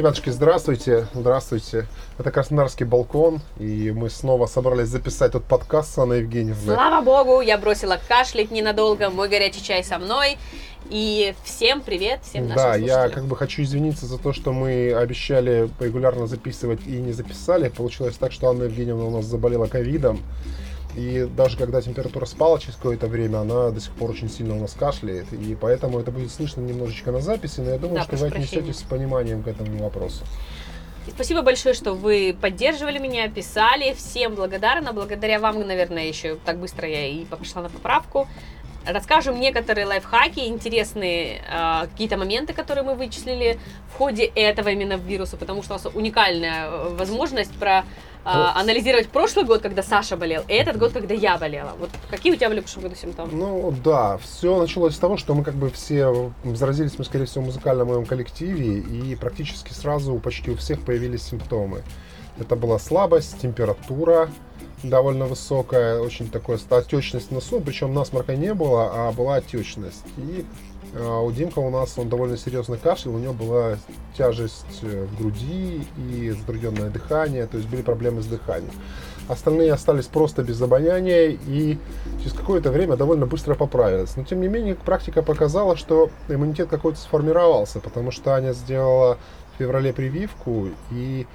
Ребятушки, здравствуйте, здравствуйте. Это Краснодарский балкон, и мы снова собрались записать тут подкаст с Анной Евгеньевной. Слава богу, я бросила кашлять ненадолго, мой горячий чай со мной. И всем привет, всем нашим Да, слушателям. я как бы хочу извиниться за то, что мы обещали регулярно записывать и не записали. Получилось так, что Анна Евгеньевна у нас заболела ковидом. И даже когда температура спала через какое-то время, она до сих пор очень сильно у нас кашляет. И поэтому это будет слышно немножечко на записи, но я думаю, Да, что вы отнесетесь прощения. с пониманием к этому вопросу. И спасибо большое, что вы поддерживали меня, писали. Всем благодарна. Благодаря вам, наверное, еще так быстро я и пошла на поправку. Расскажем некоторые лайфхаки, интересные э, какие-то моменты, которые мы вычислили в ходе этого именно вируса, потому что у нас уникальная э, возможность про э, анализировать прошлый год, когда Саша болел, и этот год, когда я болела. Вот какие у тебя были в прошлом году симптомы? Ну да, все началось с того, что мы как бы все заразились мы, скорее всего, в музыкальном моем коллективе, и практически сразу почти у всех появились симптомы. Это была слабость, температура довольно высокая, очень такая отечность в носу, причем насморка не было, а была отечность. И э, у Димка у нас он довольно серьезно кашлял, у него была тяжесть э, в груди и затрудненное дыхание, то есть были проблемы с дыханием. Остальные остались просто без обоняния и через какое-то время довольно быстро поправились. Но тем не менее практика показала, что иммунитет какой-то сформировался, потому что Аня сделала в феврале прививку и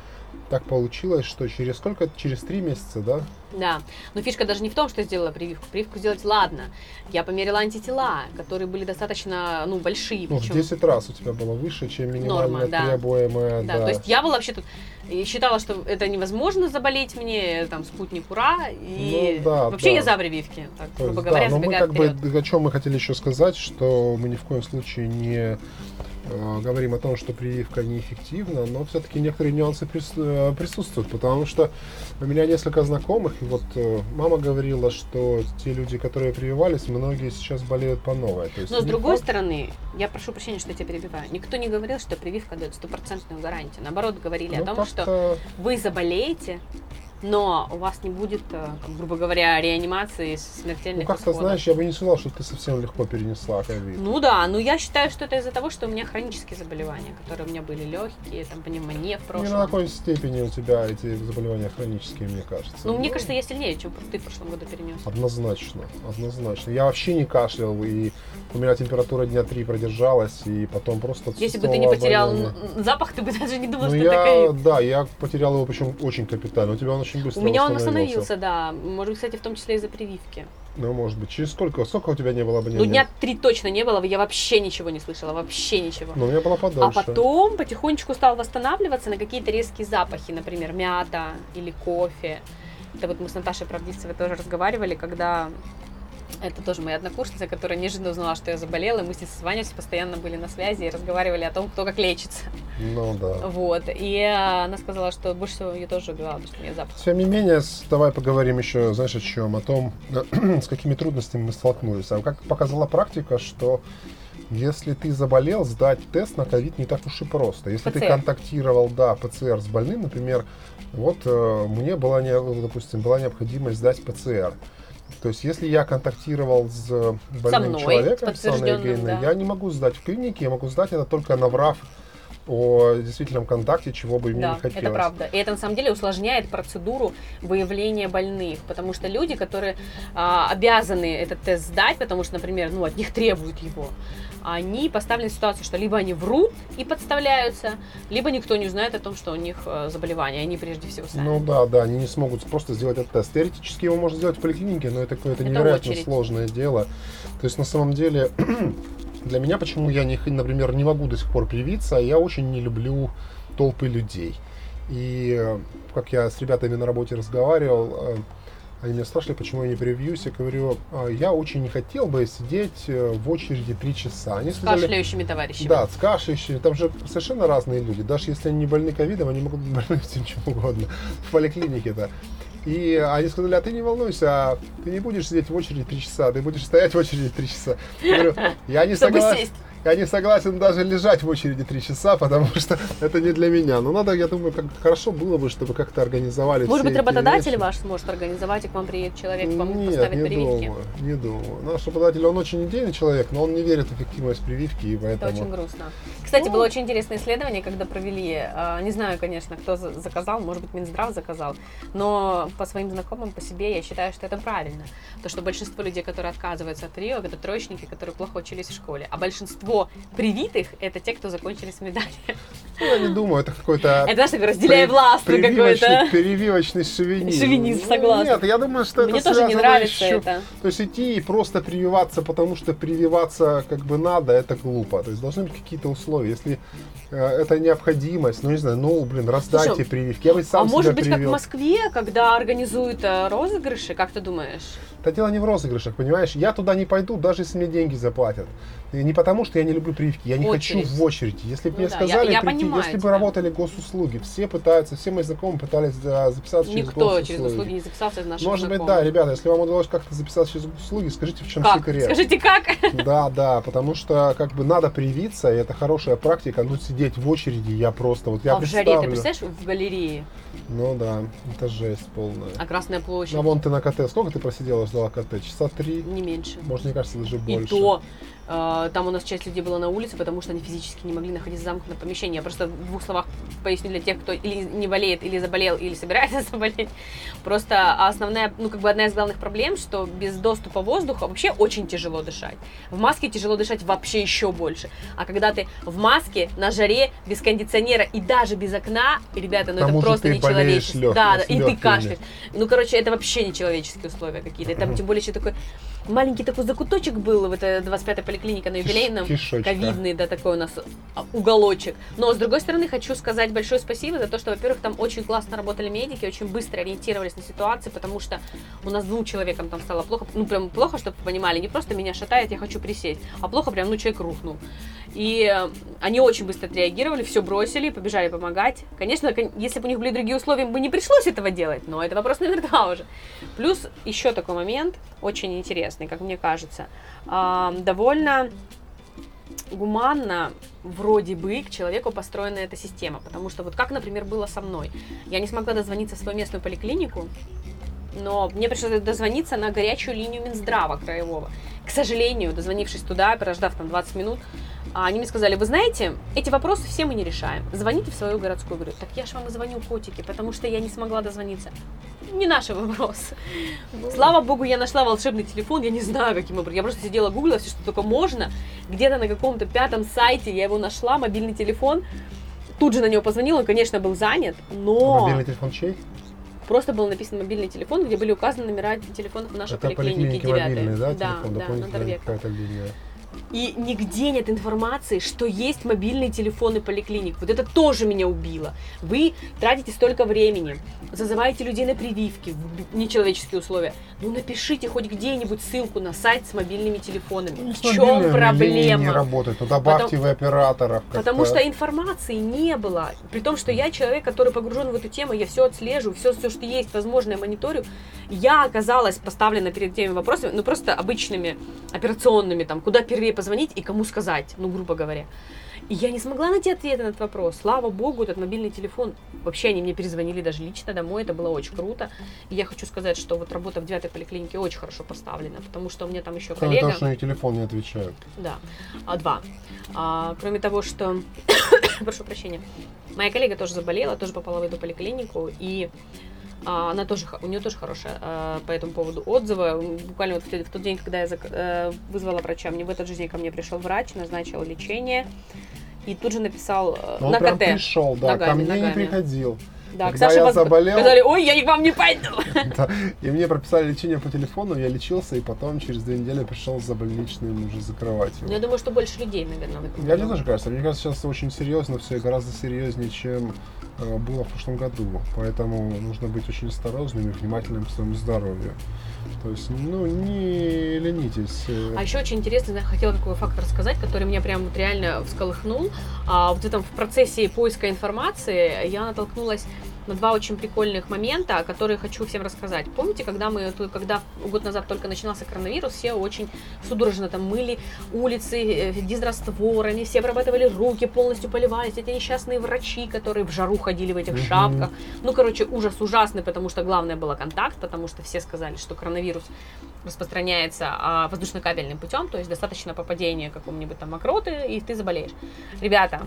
так получилось, что через сколько? Через три месяца, да? Да, но фишка даже не в том, что сделала прививку. Прививку сделать ладно. Я померила антитела, которые были достаточно, ну, большие. Ну, в причем- 10 раз у тебя было выше, чем минимальная Норма, да. требуемая. Да, то есть я была вообще тут и считала, что это невозможно заболеть мне, там, спутник ура, и Ну, да, вообще да. я за прививки, так, То грубо есть, говоря, да, но мы как вперед. бы о чем мы хотели еще сказать, что мы ни в коем случае не говорим о том, что прививка неэффективна, но все-таки некоторые нюансы э, присутствуют, потому что у меня несколько знакомых, и вот э, мама говорила, что те люди, которые прививались, многие сейчас болеют по новой. То есть Но с другой факт- стороны, я прошу прощения, что я тебя перебиваю. Никто не говорил, что прививка дает стопроцентную гарантию. Наоборот, говорили ну, о том, что вы заболеете, но у вас не будет, э, грубо говоря, реанимации Ну, смертельных как-то, исходов. знаешь, я бы не сказал, что ты совсем легко перенесла ковид. Ну да, но я считаю, что это из-за того, что у меня хронические заболевания, которые у меня были легкие, там пневмония в Не прошлом. на какой степени у тебя эти заболевания хронические, мне кажется. Ну, мне кажется, я сильнее, чем ты в прошлом году перенес. Однозначно, однозначно. Я вообще не кашлял, и у меня температура дня три продержалась, и потом просто Если бы ты не потерял обоняние. запах, ты бы даже не думал, Ну, что я, это ковид. да, я потерял его, причем очень капитально. У тебя он очень быстро У меня он восстановился, да. Может, быть, кстати, в том числе из-за прививки. Ну, может быть. Через сколько? Сколько у тебя не было обоняния? Ну, дня три точно не было, я вообще ничего не слышала, вообще ничего. Ну, у меня было А подольше. потом потихонечку стал восстанавливаться на какие-то резкие запахи, например, мята или кофе. Это вот мы с Наташей Правдивцевой тоже разговаривали, когда это тоже моя однокурсница, которая неожиданно узнала, что я заболела, и мы с ней созванивались, постоянно были на связи и разговаривали о том, кто как лечится. Ну, да. Вот. И она сказала, что больше всего ее тоже потому что у меня запах. Тем не менее, давай поговорим еще, знаешь, о чем? О том, с какими трудностями мы столкнулись. А как показала практика, что если ты заболел, сдать тест на ковид не так уж и просто. Если ты ПЦР. контактировал, да, ПЦР с больным, например, вот э, мне была, не, допустим, была необходимость сдать ПЦР. То есть, если я контактировал с больным мной, человеком, с подтвержденным, да. я не могу сдать в клинике, я могу сдать это только наврав о действительном контакте, чего бы мне Да, не хотелось. это правда. И это на самом деле усложняет процедуру выявления больных, потому что люди, которые а, обязаны этот тест сдать, потому что, например, ну, от них требуют его, они поставлены в ситуацию, что либо они врут и подставляются, либо никто не узнает о том, что у них э, заболевание, они прежде всего сами. Ну да, да, они не смогут просто сделать этот тест. Теоретически его можно сделать в поликлинике, но это какое-то невероятно очередь. сложное дело. То есть на самом деле для меня, почему я, не, например, не могу до сих пор привиться, я очень не люблю толпы людей. И э, как я с ребятами на работе разговаривал, э, они меня спрашивали, почему я не привьюсь. Я говорю, «А, я очень не хотел бы сидеть э, в очереди три часа. Они С сказали, кашляющими товарищами. да, с кашляющими. Там же совершенно разные люди. Даже если они не больны ковидом, они могут быть больны всем чем угодно. В поликлинике-то. И они сказали, а ты не волнуйся, а ты не будешь сидеть в очереди три часа, ты будешь стоять в очереди три часа. Я говорю, я не согласен. Я не согласен даже лежать в очереди три часа, потому что это не для меня. Но надо, я думаю, как хорошо было бы, чтобы как-то организовали Может быть, работодатель вещи. ваш сможет организовать, и к вам приедет человек, вам Нет, поставит не прививки. думаю, не думаю. Наш работодатель, он очень идейный человек, но он не верит в эффективность прививки, и Это поэтому... очень грустно. Кстати, Ну. было очень интересное исследование, когда провели, э, не знаю, конечно, кто за- заказал, может быть, Минздрав заказал, но по своим знакомым, по себе, я считаю, что это правильно. То, что большинство людей, которые отказываются от прививок, это троечники, которые плохо учились в школе. А большинство привитых — это те, кто закончили с медалью. Ну, я не думаю, это какой-то... Это, знаешь, такой разделяй при- власть какой-то. Перевивочный шовинизм. Шовинизм, Ну, согласна. Нет, я думаю, что Мне это тоже не нравится еще- это. То есть идти и просто прививаться, потому что прививаться как бы надо, это глупо. То есть должны быть какие-то условия. Если э, это необходимость, ну не знаю, ну блин, раздайте Слушай, прививки. Я бы сам а может быть, как в привил. Москве, когда организуют э, розыгрыши, как ты думаешь? Это дело не в розыгрышах, понимаешь? Я туда не пойду, даже если мне деньги заплатят. И не потому, что я не люблю прививки, я не Очередь. хочу в очереди. Если бы Ну мне да, я- сказали я прийти, понимаю если бы работали госуслуги, все пытаются, все мои знакомые пытались за- записаться через Никто через госуслуги. услуги не записался из наших Может быть, знакомых. да, ребята, если вам удалось как-то записаться через услуги, скажите, в чем Как? секрет. Скажите, как? Да, да, потому что как бы надо привиться, и это хорошая практика, ну сидеть в очереди, я просто вот я а в жаре, ты представлю. представляешь, в галерее, Ну да, это жесть полная. а Красная площадь, А вон ты на КТ, сколько ты просидела, ждала КТ? Часа три? не меньше. Может, мне кажется, даже И больше. то, э, там у нас часть людей была на улице, потому что они физически не могли находиться в замкнутом помещении. Я просто в двух словах поясню для тех, кто или не болеет, или заболел, или собирается заболеть. Просто основная, ну, как бы одна из главных проблем, что без доступа воздуха вообще очень тяжело дышать. В маске тяжело дышать вообще еще больше. А когда ты в маске, на жаре, без кондиционера и даже без окна, ребята, ну это просто нечеловечески. лёг- да, да, и ты кашляешь. Ну, короче, это вообще нечеловеческие условия какие-то. И там тем более еще такой маленький такой закуточек был, в этой 25-й поликлинике на юбилейном. Кишочка. Ковидный, да, такой у нас а, уголочек. Но, с другой стороны, хочу сказать большое спасибо за то, что, во-первых, там очень классно работали медики, очень быстро ориентировались на ситуации, потому что у нас двум человекам там стало плохо, ну, прям плохо, чтобы вы понимали, не просто меня шатает, я хочу присесть, а плохо прям, ну, человек рухнул. И э, они очень быстро отреагировали, все бросили, побежали помогать. Конечно, кон- если бы у них были другие условия, им бы не пришлось этого делать, но это вопрос номер два уже. Плюс еще такой момент, очень интересный, как мне кажется. А, довольно гуманно вроде бы к человеку построена эта система. Потому что вот как, например, было со мной. Я не смогла дозвониться в свою местную поликлинику, но мне пришлось дозвониться на горячую линию Минздрава краевого. К сожалению, дозвонившись туда, прождав там 20 минут, а они мне сказали, вы знаете, эти вопросы все мы не решаем. Звоните в свою городскую. Говорю, так я же вам и звоню, котики, потому что я не смогла дозвониться. Не наши вопросы. Слава богу, я нашла волшебный телефон, я не знаю, каким образом. Я просто сидела, гуглила все, что только можно. Где-то на каком-то пятом сайте я его нашла, мобильный телефон. Тут же на него позвонила, он, конечно, был занят, но Мобильный телефон чей? просто был написан мобильный телефон, где были указаны номера телефонов в нашей Это поликлинике поликлиники 9. мобильные, да, да, телефон? да, на Дополнительная Торвек. какая-то линия. И нигде нет информации, что есть мобильные телефоны поликлиник. Вот это тоже меня убило. Вы тратите столько времени, зазываете людей на прививки в нечеловеческие условия. Ну напишите хоть где-нибудь ссылку на сайт с мобильными телефонами. Ну, в чем линии не проблема? работает. Ну, добавьте вы операторов. Потому что информации не было. При том, что я человек, который погружен в эту тему, я все отслеживаю, все, все, что есть, возможно, я мониторю. Я оказалась поставлена перед теми вопросами, ну просто обычными, операционными, там, куда первее позвонить и кому сказать, ну, грубо говоря. И я не смогла найти ответа на этот вопрос. Слава богу, этот мобильный телефон, вообще они мне перезвонили даже лично домой, это было очень круто. И я хочу сказать, что вот работа в девятой поликлинике очень хорошо поставлена, потому что у меня там еще Кроме коллега... того, что они телефон не отвечают. Да, а, два. А, кроме того, что, прошу прощения, моя коллега тоже заболела, тоже попала в эту поликлинику, и она тоже, у нее тоже хорошая а, по этому поводу отзывы. Буквально вот в, тот день, когда я э, вызвала врача, мне в этот же день ко мне пришел врач, назначил лечение, и тут же написал э, он на прям КТ. пришел, да, ко Ногами, мне не ногами. приходил. Да, Когда Саше я заболел- сказали, ой, я к вам не пойду. Да. И мне прописали лечение по телефону, я лечился, и потом через две недели пришел за больничным уже закрывать его. Но я думаю, что больше людей, наверное, в этом Я мне тоже кажется. Мне кажется, сейчас очень серьезно все, гораздо серьезнее, чем было в прошлом году. Поэтому нужно быть очень осторожным и внимательным к своему здоровью. То есть, ну, не ленитесь. э, А еще очень интересно, я хотела такой факт рассказать, который меня прям вот реально всколыхнул. А, вот в этом в процессе поиска информации я натолкнулась на два очень прикольных момента, которые хочу всем рассказать. Помните, когда мы, когда год назад только начинался коронавирус, все очень судорожно там мыли улицы э, дизрастворами, все обрабатывали руки, полностью поливались, эти несчастные врачи, которые в жару ходили в этих шапках. Ну, короче, ужас ужасный, потому что главное было контакт, потому что все сказали, что коронавирус распространяется а, воздушно-кабельным путем, то есть достаточно попадения какого-нибудь там мокроты, и ты заболеешь. Ребята,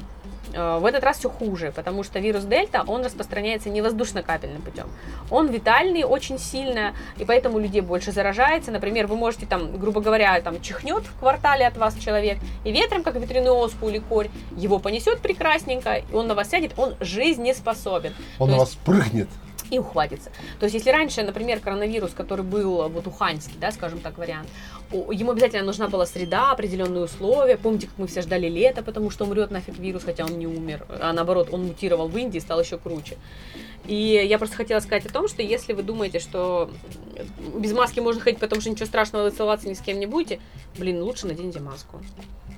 э, в этот раз все хуже, потому что вирус Дельта, он распространяется не воздушно-капельным путем. Он витальный очень сильно, и поэтому людей больше заражается. Например, вы можете там, грубо говоря, там чихнет в квартале от вас человек, и ветром, как ветряную оспу или корь, его понесет прекрасненько, и он на вас сядет, он жизнеспособен. Он То на есть- вас прыгнет. И ухватится. То есть, если раньше, например, коронавирус, который был вот уханьский, да, скажем так, вариант, ему обязательно нужна была среда, определенные условия. Помните, как мы все ждали лета, потому что умрет нафиг вирус, хотя он не умер, а наоборот, он мутировал в Индии и стал еще круче. И я просто хотела сказать о том, что если вы думаете, что без маски можно ходить, потому что ничего страшного, вы целоваться ни с кем не будете, блин, лучше наденьте маску.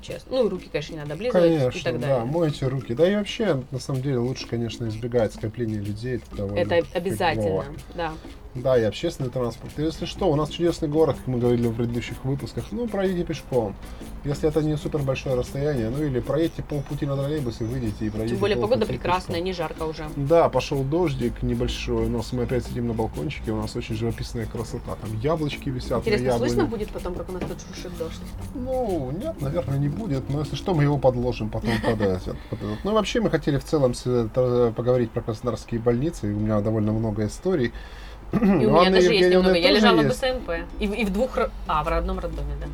Честно. Ну, и руки, конечно, не надо облизывать и Конечно, так да, далее. мойте руки. Да и вообще, на самом деле, лучше, конечно, избегать скопления людей. Это, Это обязательно, да. Да, и общественный транспорт. Если что, у нас чудесный город, как мы говорили в предыдущих выпусках. Ну, пройдите пешком. Если это не супер большое расстояние, ну или проедьте полпути на троллейбусе, выйдите и пройдите Тем более погода прекрасная, пешком. не жарко уже. Да, пошел дождик небольшой, у нас мы опять сидим на балкончике, у нас очень живописная красота. Там яблочки висят Интересно, на яблоне. слышно будет потом, как у нас тут шуршит дождь? Ну, нет, наверное, не будет. Но если что, мы его подложим потом под этот. Ну, вообще, мы хотели в целом с- это, поговорить про краснодарские больницы. У меня довольно много историй. И у меня даже есть немного. Я лежала в бы БСМП. И, в- и в двух... А, в родном роддоме, да.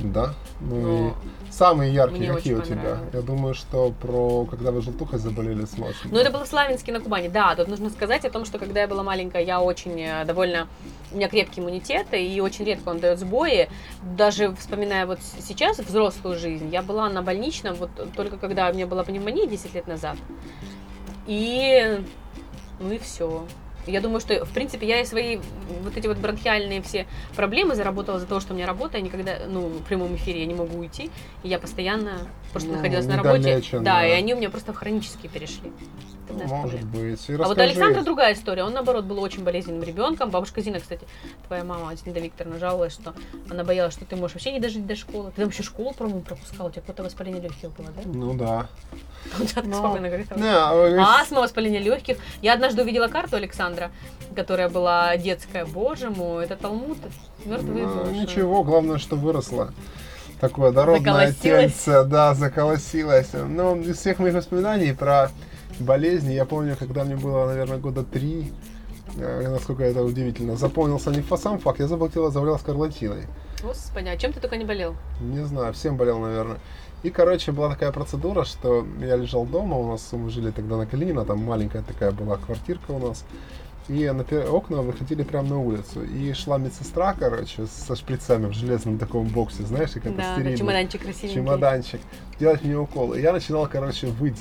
Да. Ну, и самые яркие какие у тебя? Я думаю, что про когда вы желтухой заболели с Максом. Ну, это было в Славянске на Кубани. Да, тут нужно сказать о том, что когда я была маленькая, я очень э, довольно... У меня крепкий иммунитет, и очень редко он дает сбои. Даже вспоминая вот сейчас взрослую жизнь, я была на больничном вот только когда у меня была пневмония 10 лет назад. И... Ну и все. Я думаю, что, в принципе, я и свои вот эти вот бронхиальные все проблемы заработала за то, что у меня работа, я никогда, ну, в прямом эфире я не могу уйти, и я постоянно просто Ну, находилась на работе. да, да. и они у меня просто в хронические перешли. Может быть. И А вот расскажи. Александра другая история. Он, наоборот, был очень болезненным ребенком. Бабушка Зина, кстати, твоя мама, Зинаида Викторовна, жаловалась, что она боялась, что ты можешь вообще не дожить до школы. Ты там еще школу, по-моему, пропускал. У тебя какое-то воспаление легких было, да? Ну да. Так Ну, спокойно говорит. Не, а, Астма, воспаление легких. Я однажды увидела карту Александра, которая была детская. Боже мой, это Талмуд, мертвые Ну, души. ничего, главное, что выросла. Такое дородное тельце, да, заколосилось. Но из всех моих воспоминаний про болезни, я помню, когда мне было, наверное, года три, э, насколько это удивительно, запомнился не сам факт, я заболел, заболел скарлатиной. Господи, а чем ты только не болел? Не знаю, всем болел, наверное. И, короче, была такая процедура, что я лежал дома, у нас мы жили тогда на Калинина, там маленькая такая была квартирка у нас. И на окна выходили прямо на улицу. И шла медсестра, короче, со шприцами в железном таком боксе, знаешь, как Да, стерильный да, чемоданчик красивенький. чемоданчик, делать мне уколы. И я начинал, короче, выть.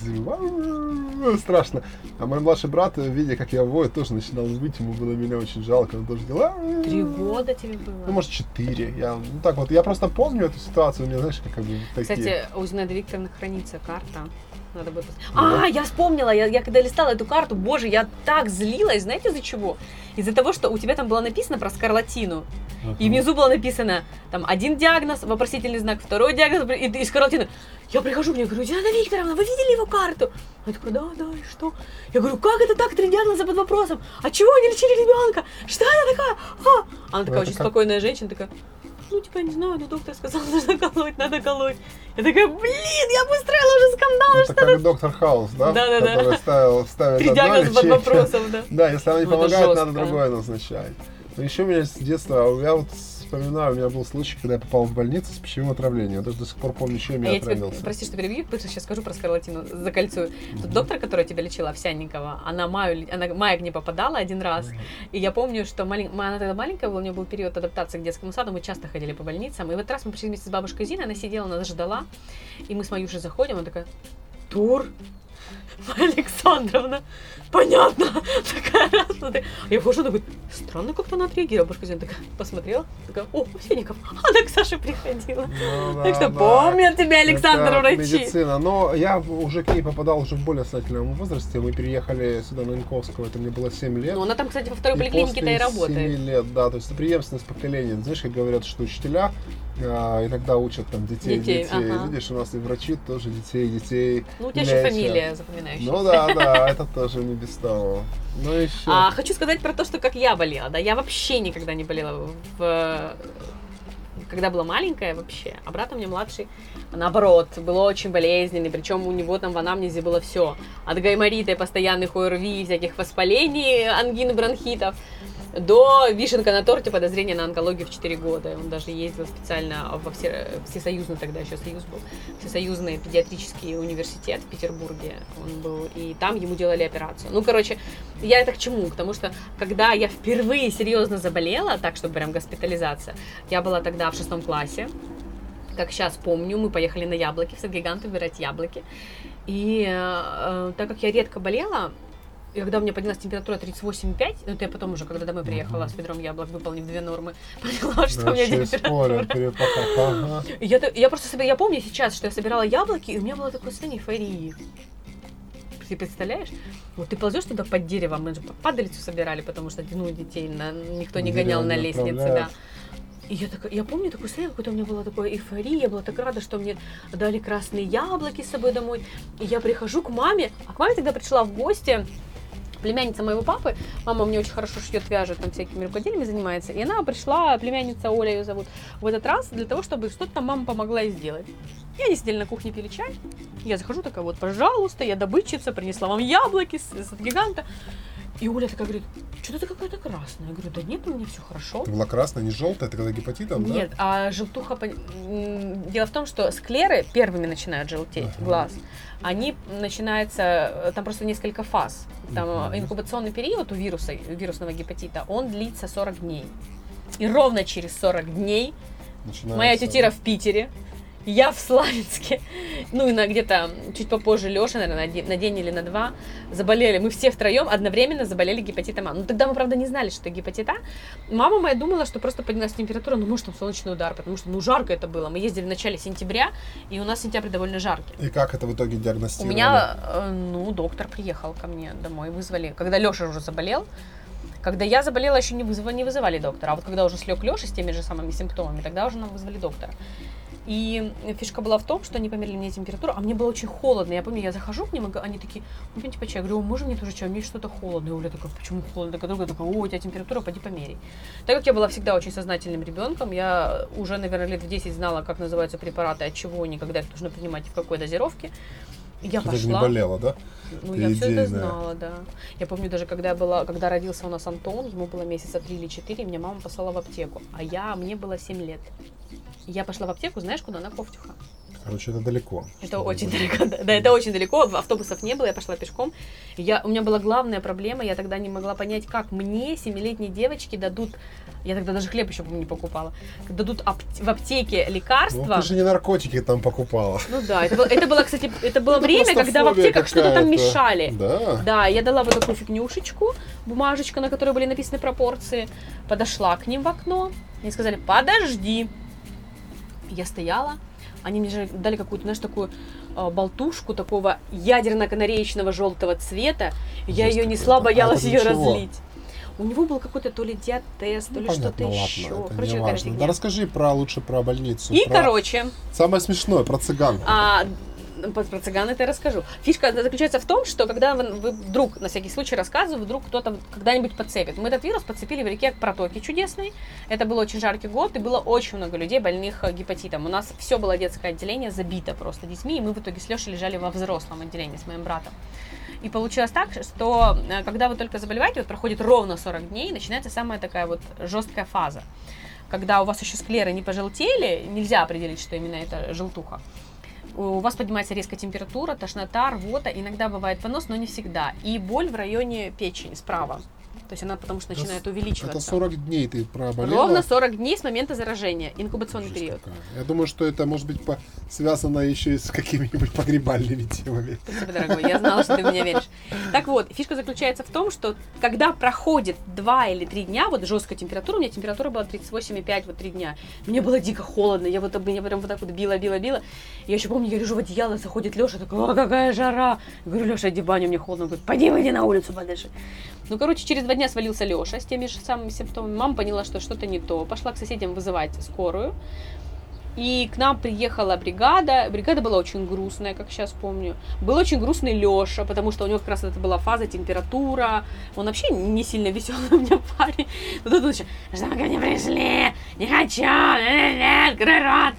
Страшно. А мой младший брат, видя, как я вою, тоже начинал выть. Ему было меня очень жалко. Он тоже делал... Три года тебе было? Ну, может, четыре. Я, ну, так вот, я просто помню эту ситуацию, у меня, знаешь, как, как бы такие... Кстати, у Зинаиды Викторовны хранится карта. Надо будет... пос- Да. А, я вспомнила, я, я когда листала эту карту, боже, я так злилась, знаете из-за чего? Из-за того, что у тебя там было написано про скарлатину, и внизу было написано, там, один диагноз, вопросительный знак, второй диагноз, и, и скарлатина. Я прихожу к ней, говорю, Диана Викторовна, вы видели его карту? Она такая, да, да, и что? Я говорю, как это так, три диагноза под вопросом? А чего они лечили ребенка? Что я такая? А? Она такая это очень как? спокойная женщина, такая, ну, типа, не знаю, но доктор сказал, нужно колоть, надо колоть. Я такая, блин, я бы устроила уже скандал, Это как доктор Хаус, да? Да-да-да. Который ставил, ставит три диагноза под вопросом, да. Да, если она не Ну, помогает, надо другое назначать. Но еще у меня с детства, я вот вспоминаю, у меня был случай, когда я попал в больницу с пищевым отравлением. Я даже до сих пор помню, чем А я я тебе, отравился. прости, что перебью, быстро сейчас скажу про скарлатину, закольцую. Тот доктор, которая тебя лечила, Овсянникова, она маю, она мая к ней попадала один раз. И я помню, что малень... ма- она тогда маленькая была, у нее был период адаптации к детскому саду, мы часто ходили по больницам. И в этот раз мы пришли вместе с бабушкой Зиной, она сидела, нас ждала. И мы с Маюшей заходим, она такая, Тур, Александровна, понятно. Такая раз, смотри. Я вхожу, такой, странно как-то она отреагировала. Бабушка Зина такая посмотрела, такая, о, Овсенников, она к Саше приходила. Ну Так да, что да. помнят тебя, Александр, Это врачи. медицина. Но я уже к ней попадал уже в более сознательном возрасте. Мы переехали сюда на Янковского, это мне было 7 лет. Ну, она там, кстати, во второй поликлинике-то и работает. 7 лет, да, то есть это преемственность поколения. Знаешь, как говорят, что учителя а, иногда учат там детей, Детей, детей. ага. Видишь, у нас и врачи тоже детей, детей. Ну, у тебя лечат. фамилия запоминающаяся. Ну да, да, это тоже без. Ну еще. А, хочу сказать про то, что как я болела, да, я вообще никогда не болела в когда была маленькая вообще, а брат у меня младший, наоборот, был очень болезненный, причем у него там в анамнезе было все, от гайморита и постоянных ОРВИ, всяких воспалений, ангин, бронхитов, до вишенка на торте подозрения на онкологию в 4 года. Он даже ездил специально во все, всесоюзный тогда еще союз был, всесоюзный педиатрический университет в Петербурге он был, и там ему делали операцию. Ну, короче, я это к чему? К тому, что когда я впервые серьезно заболела, так, чтобы прям госпитализация, я была тогда в шестом классе, как сейчас помню, мы поехали на яблоки, в сад-гигант выбирать яблоки. И э, так как я редко болела, и когда у меня поднялась температура 38,5, ну это я потом уже, когда домой приехала с ведром яблок, выполнив две нормы, поняла, что у меня температура. перепахав. Ага. Я, я просто собирала, я помню сейчас, что я собирала яблоки, и у меня было такое состояние эйфории. Ты представляешь? Вот ты ползешь туда под деревом, мы же падалицу собирали, потому что ну, детей на, никто не гонял на лестнице, да. И я, такая, я помню такое состояние, какое-то у меня была такая эйфория, я была так рада, что мне дали красные яблоки с собой домой. И я прихожу к маме, а к маме тогда пришла в гости племянница моего папы, мама мне очень хорошо шьет, вяжет, там всякими рукоделиями занимается, и она пришла, племянница Оля ее зовут, в этот раз для того, чтобы что-то там мама помогла ей сделать. И они сидели на кухне, пили чай, я захожу такая, вот, пожалуйста, я добытчица, принесла вам яблоки с, с гиганта. И Оля такая говорит, что ты какая-то красная? Я говорю, да нет, у меня все хорошо. Это была красная, не желтая, это когда гепатитом, да? Нет, а желтуха... Дело в том, что склеры первыми начинают желтеть, Ага. глаз. Они начинаются... э, Там просто несколько фаз. Там э, инкубационный период у вируса, вирусного гепатита, он длится 40 дней. И ровно через 40 дней Начинается- моя тетя Ира в Питере, я в Славянске, ну и на где-то чуть попозже Леша, наверное, на день, или на два, заболели. Мы все втроем одновременно заболели гепатитом А. Ну тогда мы, правда, не знали, что это гепатит А. Мама моя думала, что просто поднялась температура, ну может там солнечный удар, потому что ну жарко это было. Мы ездили в начале сентября, и у нас сентябрь довольно жаркий. И как это в итоге У диагностировали? меня, э, ну, доктор приехал ко мне домой, вызвали. Когда Леша уже заболел, когда я заболела, еще не, вызва- не вызывали доктора. А вот когда уже слег Леша с теми же самыми симптомами, тогда уже нам вызвали доктора. И фишка была в том, что они померили мне температуру, а мне было очень холодно. Я помню, я захожу к ним, и они такие, ну, по чаю. Я говорю, «О, можно мне тоже чай? Мне что-то холодно. И Оля такая, почему холодно? Такая, другая такая, о, у тебя температура, пойди померяй. Так как я была всегда очень сознательным ребенком, я уже, наверное, лет в 10 знала, как называются препараты, от чего они, когда их нужно принимать и в какой дозировке. Я Ты пошла. не болела, да? Ну, я все это знала, да. Я помню даже, когда я была, когда родился у нас Антон, ему было месяца три или четыре, меня мама послала в аптеку, а я, мне было 7 лет. Я пошла в аптеку, знаешь, куда? На Кофтюха. Короче, это далеко. Это очень было. далеко, да, да, это очень далеко, автобусов не было, я пошла пешком. Я, у меня была главная проблема, я тогда не могла понять, как мне, семилетней девочке, дадут, я тогда даже хлеб еще, не покупала, дадут апт- в аптеке Ну, лекарства. ты же не наркотики там покупала. Ну да, это было, это было, кстати, это было Это время, просто когда в аптеках что-то там мешали. Да. Да, я дала вот такую фигнюшечку, бумажечку, на которой были написаны пропорции, подошла к ним в окно, и сказали, подожди. Я стояла, они мне дали какую-то, знаешь, такую э, болтушку такого ядерно-канареечного желтого цвета. Я Жесть ее несла, А боялась это ее разлить. У него был какой-то то ли диатез, то ли что-то еще. это Короче, не важно. Да расскажи про лучше про больницу. И, про- короче, Самое смешное про цыган. а, про, цыган это я расскажу. Фишка заключается в том, что когда вы, вы вдруг, на всякий случай рассказываю, вдруг кто-то когда-нибудь подцепит. Мы этот вирус подцепили в реке Протоки чудесной. Это был очень жаркий год, и было очень много людей больных э, гепатитом. У нас все было детское отделение забито просто детьми, и мы в итоге с Лешей лежали во взрослом отделении с моим братом. И получилось так, что э, когда вы только заболеваете, вот проходит ровно 40 дней, начинается самая такая вот жесткая фаза. Когда у вас еще склеры не пожелтели, нельзя определить, что именно это желтуха. У вас поднимается резко температура, тошнота, рвота, иногда бывает понос, но не всегда. И боль в районе печени справа. То есть она потому что начинает увеличиваться. Это 40 дней ты проболела? Ровно 40 дней с момента заражения, инкубационный Ужас период. какая. Я думаю, что это может быть по- связано еще и с какими-нибудь погребальными темами. Спасибо, дорогой, я знала, что ты в меня веришь. Так вот, фишка заключается в том, что когда проходит 2 или 3 дня, вот жесткая температура, у меня температура была 38,5 вот 3 дня, мне было дико холодно, я вот меня прям вот так вот била, била, била. Я еще помню, я лежу в одеяло, заходит Леша, такой, о, какая жара. Я говорю, Леша, баню, мне холодно. Он говорит, пойди, выйди на улицу подыши. Ну, короче, через два дня свалился Леша с теми же самыми симптомами. Мама поняла, что что-то не то. Пошла к соседям вызывать скорую. И к нам приехала бригада. Бригада была очень грустная, как сейчас помню. Был очень грустный Леша, потому что у него как раз это была фаза температура. Он вообще не сильно веселый у меня парень. Вот тут еще, что вы ко мне пришли? Не хочу, нет, открой рот.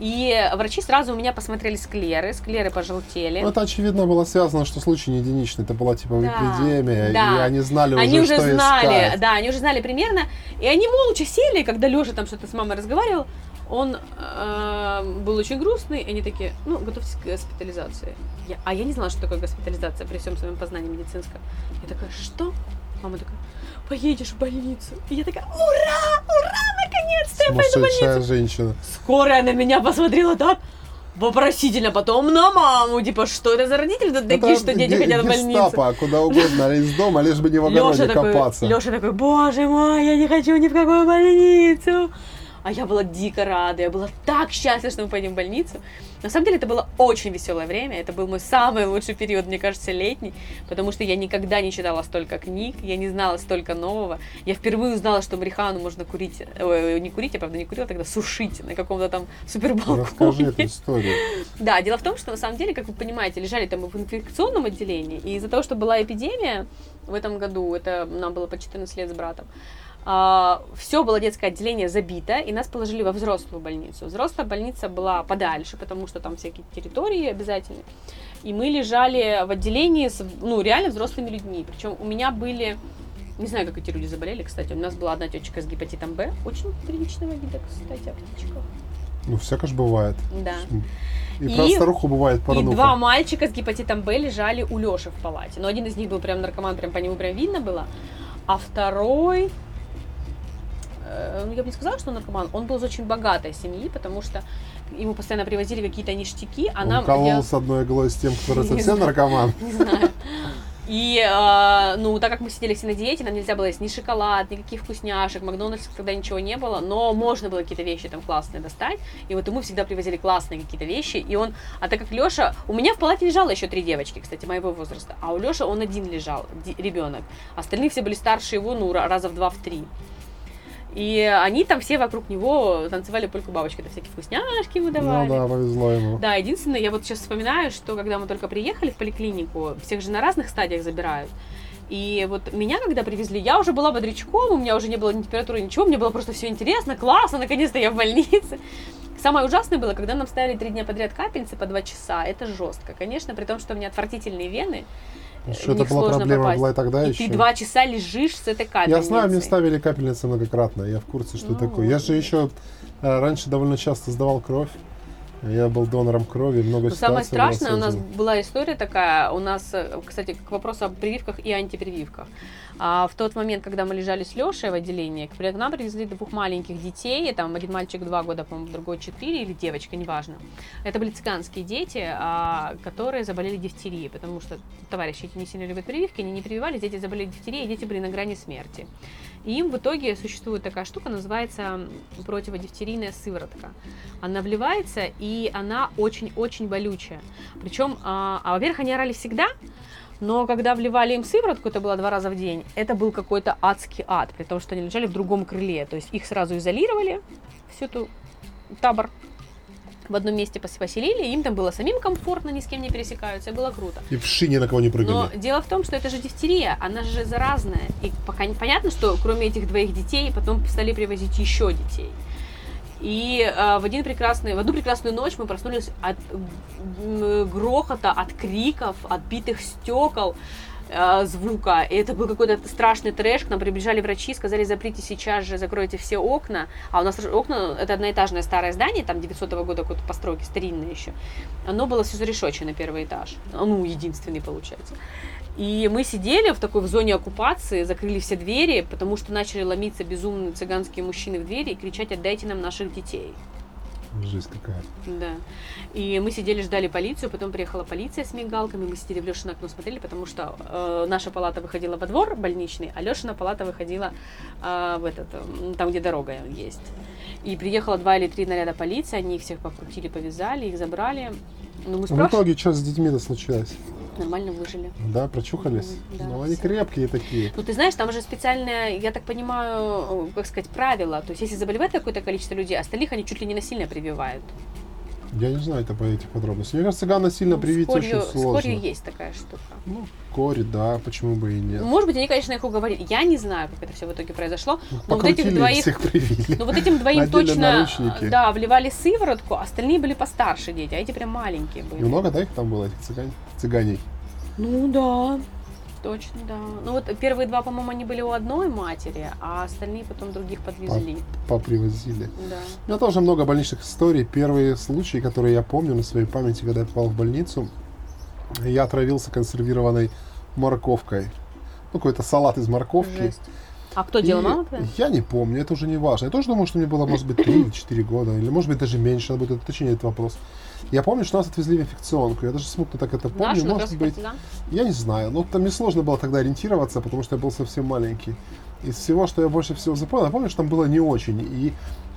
И врачи сразу у меня посмотрели склеры, склеры пожелтели. Ну, это, очевидно, было связано, что случай не единичный. Это была, типа, Да, эпидемия, да. и они знали Они уже, уже что знали, искать. да, они уже знали примерно. И они молча сели, когда Леша там что-то с мамой разговаривал, он э, был очень грустный, и они такие, ну, готовьтесь к госпитализации. Я- а я не знала, что такое госпитализация при всем своем познании медицинском. Я такая, что? Мама такая, поедешь в больницу. И я такая, ура, ура, наконец-то я пойду в больницу. женщина. Скорая на меня посмотрела так, вопросительно, потом на маму, типа, что это за родители тут такие, что дети ге- хотят в больницу? гестапо, куда угодно, из дома, лишь бы не в огороде Леша такой, копаться. Леша такой, боже мой, я не хочу ни в какую больницу. А я была дико рада, я была так счастлива, что мы пойдем в больницу. На самом деле это было очень веселое время, это был мой самый лучший период, мне кажется, летний, потому что я никогда не читала столько книг, я не знала столько нового. Я впервые узнала, что марихуану можно курить, ой, не курить, я правда не курила, тогда сушить на каком-то там супербалконе. Расскажи эту историю. Да, дело в том, что на самом деле, как вы понимаете, лежали там в инфекционном отделении, и из-за того, что была эпидемия в этом году, это нам было по 14 лет с братом, все было детское отделение забито, и нас положили во взрослую больницу. Взрослая больница была подальше, потому что там всякие территории обязательные. И мы лежали в отделении с, ну, реально взрослыми людьми. Причем у меня были, не знаю, как эти люди заболели, кстати, у нас была одна тетечка с гепатитом Б, очень приличного вида, кстати, о птичках. Ну, всяко ж бывает. Да. И, И- про старуху бывает И порнуха. два мальчика с гепатитом Б лежали у Леши в палате. Но один из них был прям наркоман, прям по нему прям видно было. А второй, я бы не сказала, что он наркоман, он был из очень богатой семьи, потому что ему постоянно привозили какие-то ништяки, а Он нам... колол я- с одной иглой с тем, Не совсем наркоман. не знаю. И, э, ну, так как мы сидели все на диете, нам нельзя было есть ни шоколад, никаких вкусняшек, Макдональдс тогда ничего не было, но можно было какие-то вещи там классные достать, и вот ему всегда привозили классные какие-то вещи, и он, а так как Леша, у меня в палате лежало еще три девочки, кстати, моего возраста, а у Леши он один лежал, ребенок, остальные все были старше его, ну, ра- раза в два, в три. И они там все вокруг него танцевали польку бабочки, это всякие вкусняшки ему Ну давали. да, повезло ему. Да, единственное, я вот сейчас вспоминаю, что когда мы только приехали в поликлинику, всех же на разных стадиях забирают. И вот меня, когда привезли, я уже была бодрячком, у меня уже не было ни температуры, ничего, мне было просто все интересно, классно, наконец-то я в больнице. Самое ужасное было, когда нам ставили три дня подряд капельницы по два часа. Это жестко, конечно, при том, что у меня отвратительные вены. Что это была проблема попасть. была и тогда и еще. ты два часа лежишь с этой капельницей. Я знаю, мне ставили капельницы многократно, я в курсе, что Ну такое. Я вот. же еще э, раньше довольно часто сдавал кровь. Я был донором крови, много Но самое страшное, у нас была история такая, у нас, э, кстати, к вопросу о прививках и антипрививках. А в тот момент, когда мы лежали с Лешей в отделении, к нам привезли двух маленьких детей, там один мальчик два года, по-моему, другой четыре, или девочка, неважно. Это были цыганские дети, а, которые заболели дифтерией, потому что товарищи эти не сильно любят прививки, они не прививались, дети заболели дифтерией, и дети были на грани смерти. И им в итоге существует такая штука, называется противодифтерийная сыворотка. Она вливается, и она очень-очень болючая. Причем, а, а, во-первых, они орали всегда, но когда вливали им сыворотку, это было два раза в день, это был какой-то адский ад, при том, что они лежали в другом крыле. То есть их сразу изолировали, всю эту табор в одном месте пос- поселили, им там было самим комфортно, ни с кем не пересекаются, и было круто. И в шине на кого не Но прыгали. дело в том, что это же дифтерия, она же заразная. И пока не понятно, что кроме этих двоих детей, потом стали привозить еще детей. И э, в один прекрасный, в одну прекрасную ночь мы проснулись от грохота, от криков, от битых стекол э, звука. И это был какой-то страшный трэш. К нам прибежали врачи, сказали, заприте сейчас же, закройте все окна. А у нас окна, это одноэтажное старое здание, там 900 года какой-то постройки, старинное еще. Оно было все зарешочено, первый этаж. Ну, единственный, получается. И мы сидели в такой в зоне оккупации, закрыли все двери, потому что начали ломиться безумные цыганские мужчины в двери и кричать «отдайте нам наших детей». Жесть какая. Да. И мы сидели, ждали полицию, потом приехала полиция с мигалками, мы сидели в Лешино окно смотрели, потому что э, наша палата выходила во двор больничный, а Лешина палата выходила э, в этот, э, там, где дорога есть. И приехало два или три наряда полиции, они их всех покрутили, повязали, их забрали. Ну, мы В спрашивали, итоге что с детьми-то случилось? Нормально выжили. Да, прочухались? Да, ну, они крепкие такие. Ну, ты знаешь, там же специальное, я так понимаю, э, как сказать, правило. То есть, если заболевает какое-то количество людей, остальных они чуть ли не насильно прививают. Я не знаю это по этих подробностей. Мне кажется, цыгана сильно Ну, привить с корью- очень С сложно. корью есть такая штука. Ну, кори, да, почему бы и нет. Может быть, они, конечно, их уговорили. Я не знаю, как это все в итоге произошло. Ну, Но вот этих двоих, всех привили. ну вот этим двоим Надели точно, наручники. да, вливали сыворотку, остальные были постарше дети, а эти прям маленькие были. И много, да, их там было, этих цыган... цыганей? Ну да, точно, да. Ну вот первые два, по-моему, они были у одной матери, а остальные потом других подвезли. Попривозили. Да. У меня тоже много больничных историй. Первые случаи, которые я помню на своей памяти, когда я попал в больницу, я отравился консервированной морковкой. Ну, какой-то салат из морковки. Жесть. А кто делал, И мама твоя? Я не помню, это уже не важно. Я тоже думаю, что мне было, может быть, 3 или 4 года, или, может быть, даже меньше, надо будет уточнить этот вопрос. Я помню, что нас отвезли в инфекционку. Я даже смутно так это помню. Нашу, на может быть, да? я не знаю. Ну, там мне сложно было тогда ориентироваться, потому что я был совсем маленький. Из всего, что я больше всего запомнил, я помню, что там было не очень. И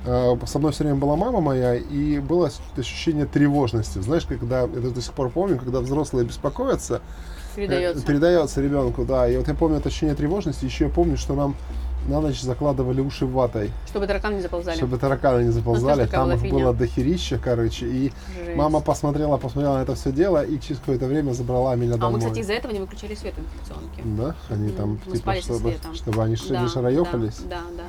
э, со мной все время была мама моя, и было ощущение тревожности. Знаешь, когда, я до сих пор помню, когда взрослые беспокоятся, э, Передается. передается ребенку, да. И вот я помню это ощущение тревожности, еще я помню, что нам на ночь закладывали уши ватой, Чтобы тараканы не заползали. чтобы тараканы не заползали. Там их было дохерища, короче. И Жесть. мама посмотрела, посмотрела на это все дело, и через какое-то время забрала меня А домой. мы, кстати, из-за этого не выключали свет в инфекционке. Да, они там, Мы типа, чтобы, чтобы они Да, не шароёхались. Да, да, да.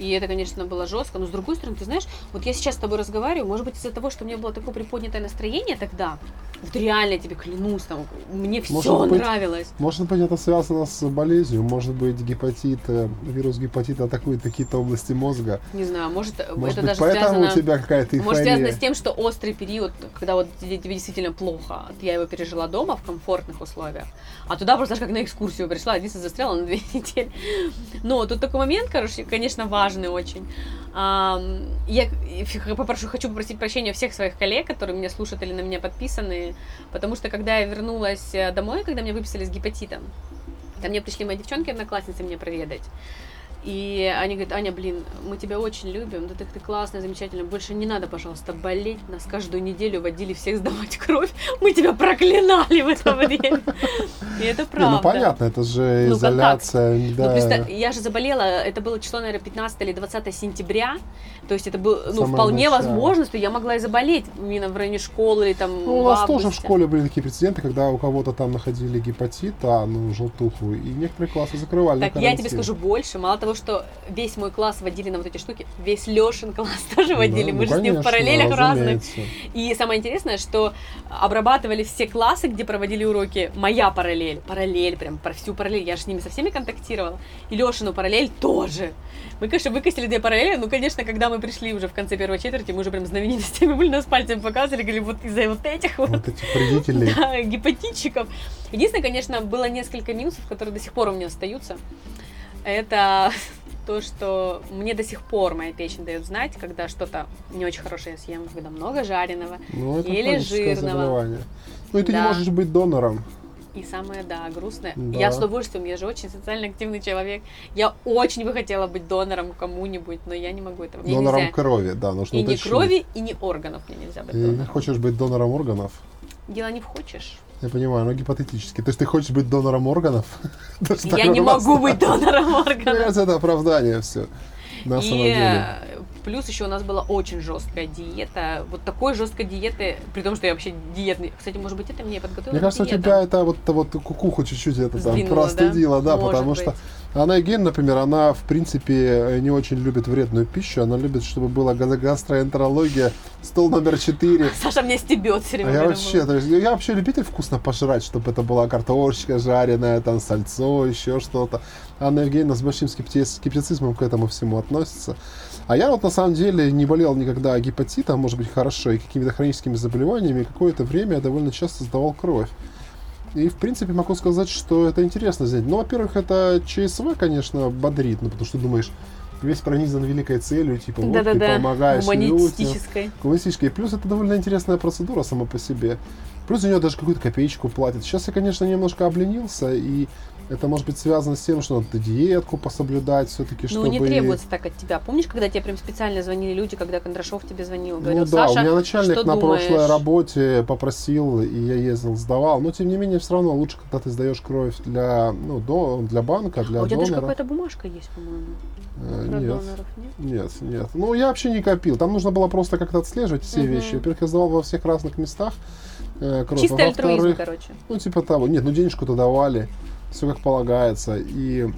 И это, конечно, было жестко. Но с другой стороны, ты знаешь, вот я сейчас с тобой разговариваю, может быть, из-за того, что у меня было такое приподнятое настроение тогда, вот реально я тебе клянусь, там, мне все Может быть, нравилось. Может быть, это связано с болезнью, может быть, гипотит, э, вирус гипотита атакует какие-то области мозга. Не знаю, может, Может это быть, даже поэтому связано... у тебя какая-то эйфория. Может, связано с тем, что острый период, когда вот тебе действительно плохо, я его пережила дома в комфортных условиях, а туда просто как на экскурсию пришла, единственное, застряла на две недели. Но тут такой момент, короче, конечно, важный очень. Ам, Я попрошу, хочу попросить прощения всех своих коллег, которые меня слушают или на меня подписаны, потому что когда я вернулась э, домой, когда меня выписали с гепатитом, ко мне пришли мои девчонки, одноклассницы меня проведать. И они говорят, Аня, блин, мы тебя очень любим, да ты, ты классная, замечательная, больше не надо, пожалуйста, болеть, нас каждую неделю водили всех сдавать кровь, мы тебя проклинали в это время. И это Не, правда. ну понятно, это же Ну, изоляция. Ну, да. я же заболела, это было число, наверное, 15 или 20 сентября, то есть это было, ну, Самое вполне начало. возможно, что я могла и заболеть именно в районе школы или там Ну, у нас тоже в школе были такие прецеденты, когда у кого-то там находили гепатит, а, ну, желтуху, и некоторые классы закрывали Так, я тебе скажу больше. Мало того, что весь мой класс водили на вот эти штуки, весь Лешин класс тоже водили. Да, Мы ну, же с ним в конечно, параллелях разных. разумеется. И самое интересное, что обрабатывали все классы, где проводили уроки, моя параллель. Параллель, прям про всю параллель. Я же с ними со всеми контактировала. И Лешину параллель тоже. Мы, конечно, выкосили две параллели, ну, конечно, когда мы пришли уже в конце первой четверти, мы уже прям знаменитостями были, нас пальцем показывали, говорили, вот из-за вот этих вот Вот этих вредителей. да, гепатитчиков. Единственное, конечно, было несколько минусов, которые до сих пор у меня остаются. Это то, что мне до сих пор моя печень дает знать, когда что-то не очень хорошее я съем, когда много жареного. Ну, это Или жирного. заболевание. Ну, и ты не Да. можешь быть донором. И самое, да, грустное. Да. Я с удовольствием, я же очень социально активный человек. Я очень бы хотела быть донором кому-нибудь, но я не могу этого. Мне Донором нельзя. крови, да, нужно И не уточнить. крови, и не органов мне нельзя быть не донором. хочешь быть донором органов? Дело не в хочешь. Я понимаю, но гипотетически. То есть ты хочешь быть донором органов? Я не могу быть донором органов. кажется, это оправдание все. На самом деле. э, плюс еще у нас была очень жесткая диета. Вот такой жесткой диеты, при том, что я вообще диетный. Кстати, может быть, это мне подготовило. Мне кажется, у тебя это вот, вот кукуху чуть-чуть это там простудило, да, потому быть. что она Евгения, например, она в принципе не очень любит вредную пищу, она любит, чтобы была га- гастроэнтерология, стол номер 4. Саша мне стебет все время. я вообще, то есть, я вообще любитель вкусно пожрать, чтобы это была картошечка жареная, там сальцо, еще что-то. Анна Евгеньевна с большим скепти- скептицизмом к этому всему относится. А я вот на самом деле не болел никогда гепатитом, может быть, хорошо, и какими-то хроническими заболеваниями. Какое-то время я довольно часто сдавал кровь. И, в принципе, могу сказать, что это интересно сделать. Ну, во-первых, это ЧСВ, конечно, бодрит, ну, потому что думаешь, весь пронизан великой целью, типа, вот Да-да-да, ты помогаешь людям. Гуманистической. Плюс это довольно интересная процедура сама по себе. Плюс за нее даже какую-то копеечку платят. Сейчас я, конечно, немножко обленился, и это может быть связано с тем, что надо диетку пособлюдать все-таки, Ну, чтобы... не требуется так от тебя. Помнишь, когда тебе прям специально звонили люди, когда Кондрашов тебе звонил, говорил, ну да, Саша, у меня начальник на думаешь? прошлой работе попросил, и я ездил, сдавал. Но тем не менее, все равно лучше, когда ты сдаешь кровь для, ну, до, для банка, для А у тебя даже какая-то бумажка есть, по-моему, Э, нет. доноров, нет? Нет, нет. Ну, я вообще не копил. Там нужно было просто как-то отслеживать все Мгм. вещи. Во-первых, я сдавал во всех разных местах э, кровь. Чистый а альтруизм, короче. ну, типа того. Нет, ну денежку-то давали. Все как полагается. И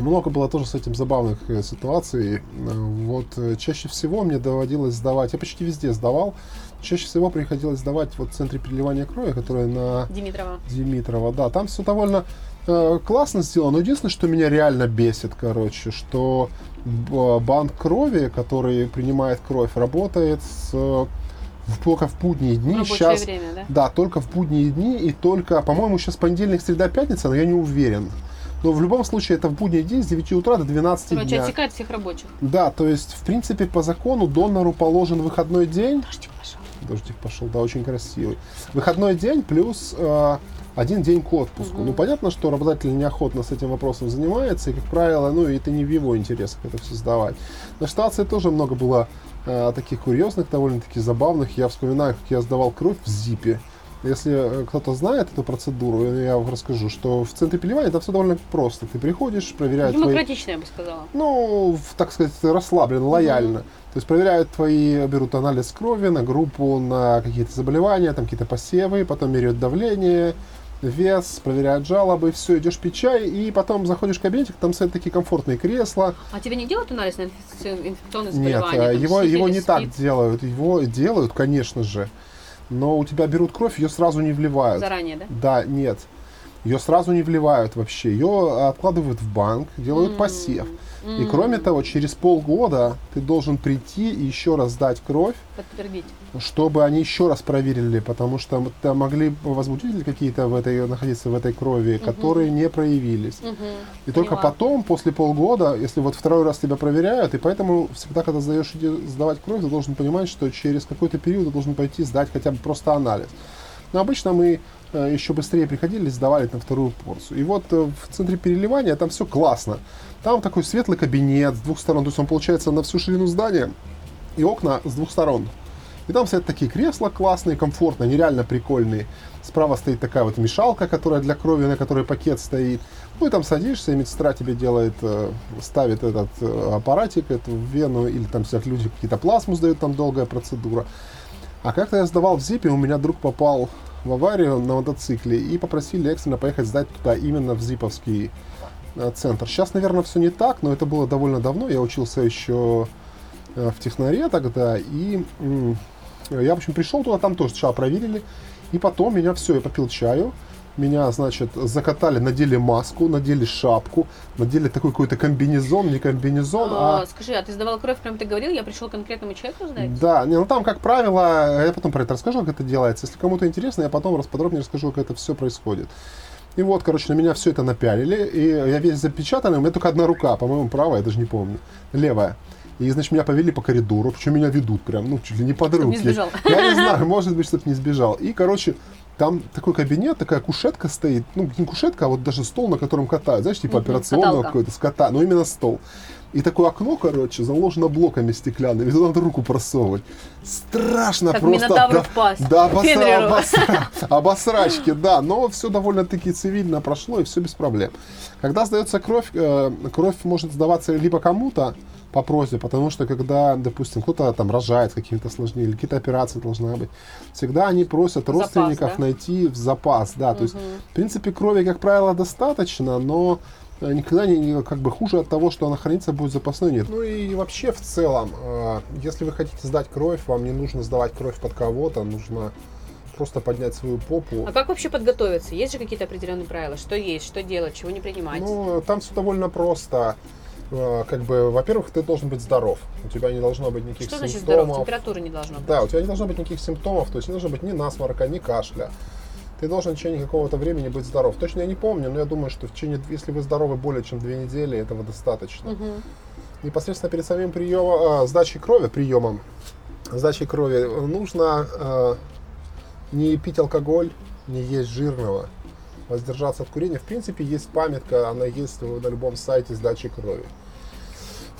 много было тоже с этим забавных э, ситуаций. Э, Вот э, чаще всего мне доводилось сдавать, я почти везде сдавал, чаще всего приходилось сдавать вот в центре переливания крови, которая на Димитрова. Димитрова, да, там все довольно э, классно сделано, но единственное, что меня реально бесит, короче, что банк крови, который принимает кровь, работает с, в, только в будние дни. Рабочее Сейчас, время, да? да, только в будние дни и только, по-моему, сейчас понедельник, среда, пятница, но я не уверен. Но в любом случае это в будний день с 9 утра до 12 Короче, дня. отсекает всех рабочих. Да, то есть, в принципе, по закону донору положен выходной день. Дождик пошел. Дождик пошел, да, очень красивый. Выходной день плюс э, один день к отпуску. Мгм. Ну, понятно, что работодатель неохотно с этим вопросом занимается, и, как правило, ну, это не в его интересах это все сдавать. На ситуации тоже много было таких курьезных, довольно-таки забавных. Я вспоминаю, как я сдавал кровь в ЗИПе. Если э, кто-то знает эту процедуру, я вам расскажу, что в центре переливания там все довольно просто. Ты приходишь, проверяют твои Демократично, я бы сказала. ну, в, так сказать, расслабленно, лояльно. То есть проверяют твои, берут анализ крови на группу, на какие-то заболевания, там какие-то посевы, потом меряют давление, вес, проверяют жалобы, все, идешь пить чай, и потом заходишь в кабинетик, там стоят такие комфортные кресла. А тебе не делают анализ на инфекци- инфекционные Нет, заболевания? а, там, его, его не сифилис, так делают, его делают, конечно же, но у тебя берут кровь, ее сразу не вливают. Заранее, да? Да, нет. Ее сразу не вливают вообще. Ее откладывают в банк, делают М, посев. И кроме того, через полгода ты должен прийти и еще раз сдать кровь, Подтвердить. чтобы они еще раз проверили, потому что там могли возбудители какие-то в этой, находиться в этой крови, которые не проявились. Мгм, И только поняла. потом, после полгода, если вот второй раз тебя проверяют, и поэтому всегда, когда сдаешь сдавать кровь, ты должен понимать, что через какой-то период ты должен пойти сдать хотя бы просто анализ. Но обычно мы еще быстрее приходили, сдавали на вторую порцию. И вот э, в центре переливания там все классно. Там такой светлый кабинет с двух сторон, то есть он получается на всю ширину здания и окна с двух сторон. И там стоят такие кресла классные, комфортные, нереально прикольные. Справа стоит такая вот мешалка, которая для крови, на которой пакет стоит. Ну и там садишься, и медсестра тебе делает, э, ставит этот э, аппаратик, эту вену, или там сидят люди какие-то плазму сдают, там долгая процедура. А как-то я сдавал в ЗИПе, у меня друг попал в аварию на мотоцикле и попросили экстренно поехать сдать туда, именно в ЗИПовский э, центр. Сейчас, наверное, все не так, но это было довольно давно. Я учился еще э, в технаре тогда, и я, в общем, пришел туда, там тоже сначала проверили, и потом меня все, я попил чаю, меня, значит, закатали, надели маску, надели шапку, надели такой какой-то комбинезон, не комбинезон, а... А, Скажи, а ты сдавал кровь, прям ты говорил, я пришел к конкретному человеку сдать? Да, не, ну там, как правило, я потом про это расскажу, как это делается. Если кому-то интересно, я потом раз подробнее расскажу, как это все происходит. И вот, короче, на меня все это напялили, и я весь запечатанный, у меня только одна рука, по-моему, правая, я даже не помню, левая. И, значит, меня повели по коридору, причем меня ведут прям, ну, чуть ли не под руки. не сбежал. Я не знаю, может быть, чтобы не сбежал. И, короче, там такой кабинет, такая кушетка стоит, ну, не кушетка, а вот даже стол, на котором катают, знаешь, типа операционного какой-то, скота, но именно стол. И такое окно, короче, заложено блоками стеклянными, туда надо руку просовывать. Страшно Как просто. Да, в пасть. да, обосра- обосрачки, да, но все довольно-таки цивильно прошло, и все без проблем. Когда сдается кровь, э, кровь может сдаваться либо кому-то по просьбе, потому что когда, допустим, кто-то там рожает с какими-то осложнениями, или какие-то операции должна быть, всегда они просят Запас, родственников да? найти в запас, да, то есть, Мгм. в принципе, крови, как правило, достаточно, но э, никогда не, не- как бы хуже от того, что она хранится, будет запасной нет. Ну и вообще в целом, э, если вы хотите сдать кровь, вам не нужно сдавать кровь под кого-то, нужно просто поднять свою попу. А как вообще подготовиться? Есть же какие-то определенные правила? Что есть, что делать, чего не принимать? Ну, там все довольно просто. Э, Как бы, во-первых, ты должен быть здоров. У тебя не должно быть никаких что значит симптомов. здоров? Температуры не должно быть. Да, у тебя не должно быть никаких симптомов, то есть не должно быть ни насморка, ни кашля. ты должен в течение какого-то времени быть здоров. Точно я не помню, но я думаю, что в течение, если вы здоровы более чем две недели, этого достаточно. Мгм. Непосредственно перед самим приемом, э, сдачей крови, приемом сдачи крови нужно э, не пить алкоголь, не есть жирного, воздержаться от курения. В принципе, есть памятка, она есть на любом сайте сдачи крови.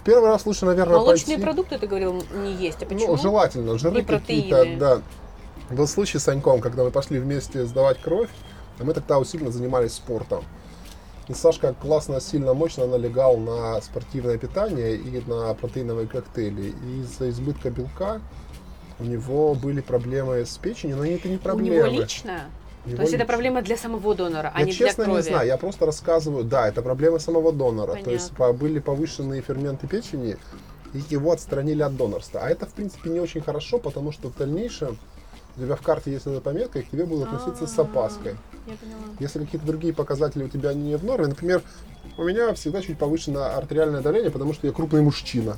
В первый раз лучше, наверное, Молочные пойти... продукты, ты говорил, не есть. А почему? Ну, желательно, жиры какие-то, да. Был случай с Саньком, когда мы пошли вместе сдавать кровь, а мы тогда усиленно занимались спортом. И Сашка классно, сильно, мощно налегал на спортивное питание и на протеиновые коктейли. И из-за избытка белка у него были проблемы с печенью, но это не У проблемы. него лично? То есть это проблема для самого донора, а Я не честно для крови? не знаю, я просто рассказываю, да, это проблема самого донора. То есть Понятно. были повышенные ферменты печени, и его отстранили от донорства. А это, в принципе, не очень хорошо, потому что в дальнейшем у тебя в карте есть эта пометка, и к тебе будут относиться с А, опаской. Я поняла. Если какие-то другие показатели у тебя не в норме, например, у меня всегда чуть повышено артериальное давление, потому что я крупный мужчина.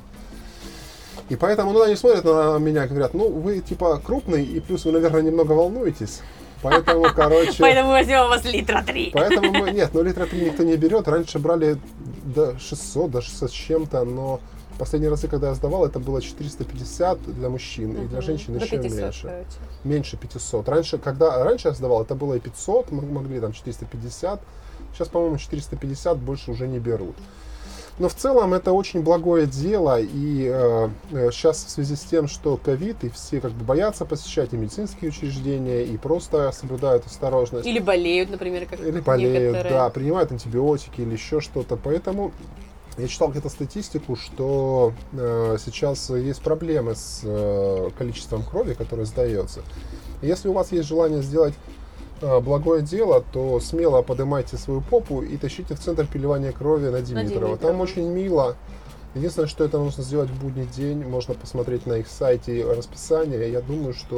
И поэтому, ну, они смотрят на меня и говорят, ну, вы типа крупный, и плюс вы, наверное, немного волнуетесь. Поэтому, короче... Поэтому возьмем у вас литра три. Поэтому мы, нет, ну литра 3 никто не берет. Раньше брали до 600, до 600 с чем-то, но последние разы, когда я сдавал, это было 450 для мужчин, и для женщин До еще 500, меньше. короче. Меньше 500. Раньше, когда раньше я сдавал, это было и 500, мы могли там 450. Сейчас, по-моему, 450 больше уже не берут. Но в целом это очень благое дело, и э, э, сейчас в связи с тем, что ковид, и все как бы боятся посещать и медицинские учреждения, и просто соблюдают осторожность. Или болеют, например, как Или болеют, некоторые. да, принимают антибиотики или еще что-то. Поэтому я читал где-то статистику, что э, сейчас есть проблемы с э, количеством крови, которое сдается. Если у вас есть желание сделать э, благое дело, то смело поднимайте свою попу и тащите в центр переливания крови на Димитрова. Там Димитрова. очень мило. Единственное, что это нужно сделать в будний день, можно посмотреть на их сайте расписание. Я думаю, что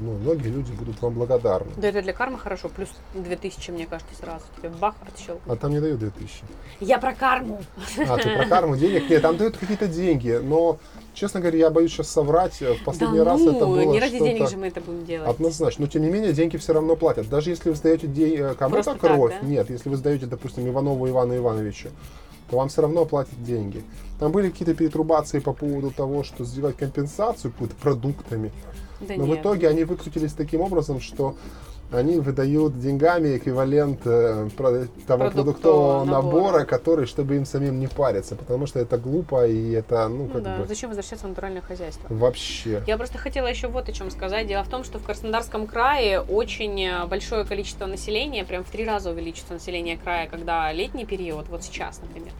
ну, многие люди будут вам благодарны. Да это для кармы хорошо, плюс 2000, мне кажется, сразу тебе бах, отщелкнул. А там не дают 2000. Я про карму. А, ты про карму денег? Нет, там дают какие-то деньги, но, честно говоря, я боюсь сейчас соврать. В последний да раз ну, это было не ради денег же мы это будем делать. Однозначно. Но, тем не менее, деньги все равно платят. Даже если вы сдаете де- э, кому-то Просто так, кровь, да? нет, если вы сдаете, допустим, Иванову Ивану Ивановичу, то вам все равно платят деньги. Там были какие-то перетрубации по поводу того, что сделать компенсацию какую-то продуктами. Да Но в нет. итоге они выкрутились таким образом, что они выдают деньгами эквивалент э, про- того Продуктового продуктового набора. набора, который, чтобы им самим не париться, потому что это глупо и это, ну, Ну как да, бы, зачем возвращаться в натуральное хозяйство? вообще. Я просто хотела еще вот о чем сказать. Дело в том, что в Краснодарском крае очень э, большое количество населения, прям в три раза увеличится население края, когда летний период, вот сейчас, например.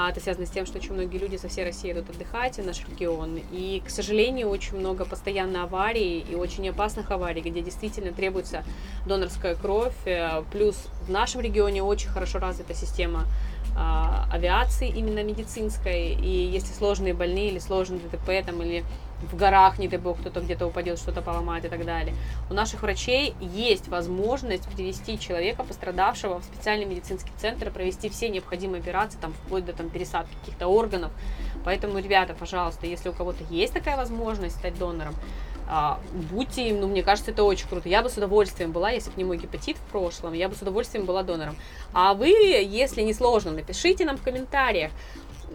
А это связано с тем, что очень многие люди со всей России идут отдыхать в наш регион. И, к сожалению, очень много постоянно аварий и очень опасных аварий, где действительно требуется донорская кровь. Э, Плюс в нашем регионе очень хорошо развита система а, авиации именно медицинской, и если сложные больные или сложные ДТП там, или в горах, не дай бог, кто-то где-то упадет, что-то поломает и так далее. У наших врачей есть возможность привести человека, пострадавшего, в специальный медицинский центр, провести все необходимые операции, там, вплоть до там, пересадки каких-то органов. Поэтому, ребята, пожалуйста, если у кого-то есть такая возможность стать донором, а, будьте им, ну, мне кажется, это очень круто. Я бы с удовольствием была, если бы не мой гепатит в прошлом, я бы с удовольствием была донором. А вы, если не сложно, напишите нам в комментариях,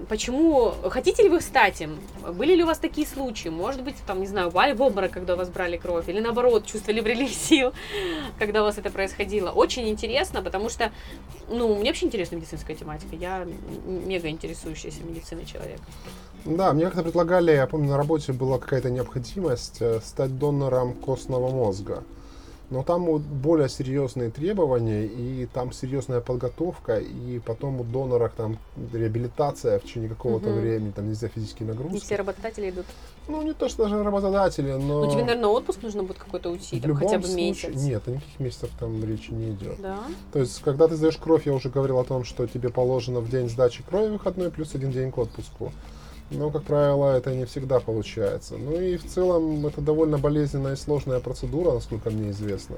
Почему? Хотите ли вы стать им? Были ли у вас такие случаи? Может быть, там, не знаю, упали в обморок, когда у вас брали кровь, или наоборот, чувствовали прилив сил, когда у вас это происходило. Очень интересно, потому что, ну, мне вообще интересна медицинская тематика. Я мега интересующийся медициной человек. Да, мне как-то предлагали, я помню, на работе была какая-то необходимость э, стать донором костного мозга. Но там вот более серьезные требования, и там серьезная подготовка, и потом у донора там реабилитация в течение какого-то Мгм. времени, там нельзя физические Не нагрузки. все работодатели идут. Ну, не то, что даже работодатели, но... Ну, тебе, наверное, отпуск нужно будет какой-то уйти, в там, любом хотя бы случае... месяц. Нет, о никаких месяцев там речи не идет. Да? То есть, когда ты сдаешь кровь, я уже говорил о том, что тебе положено в день сдачи крови выходной плюс один день к отпуску. Но, как правило, это не всегда получается. Ну и в целом это довольно болезненная и сложная процедура, насколько мне известно.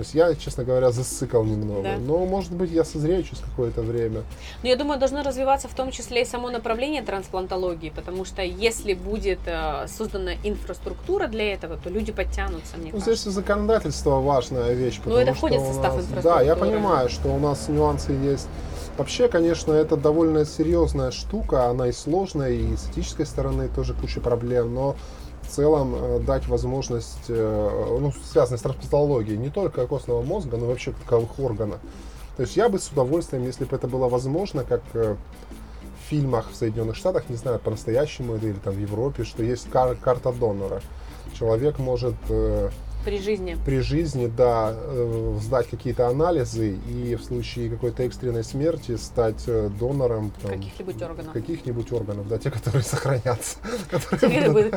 То есть я, честно говоря, засыкал немного. Да. Но, может быть, я созрею через какое-то время. Но я думаю, должно развиваться в том числе и само направление трансплантологии, потому что если будет э, создана инфраструктура для этого, то люди подтянутся, мне Ну, кажется. здесь законодательство важная вещь. Ну, это входит в состав нас- инфраструктуры. Да, я понимаю, что у нас нюансы есть. Вообще, конечно, это довольно серьезная штука, она и сложная, и с этической стороны тоже куча проблем, но целом э, дать возможность, э, ну, связанной с трансплантологией, не только костного мозга, но вообще таковых органов. То есть я бы с удовольствием, если бы это было возможно, как э, в фильмах в Соединенных Штатах, не знаю, по-настоящему или там в Европе, что есть кар- карта донора. Человек может При жизни. при жизни, да, э, сдать какие-то анализы и в случае какой-то экстренной смерти стать э, донором Каких-нибудь органов. каких-нибудь органов, да, те, которые сохранятся. которые будут-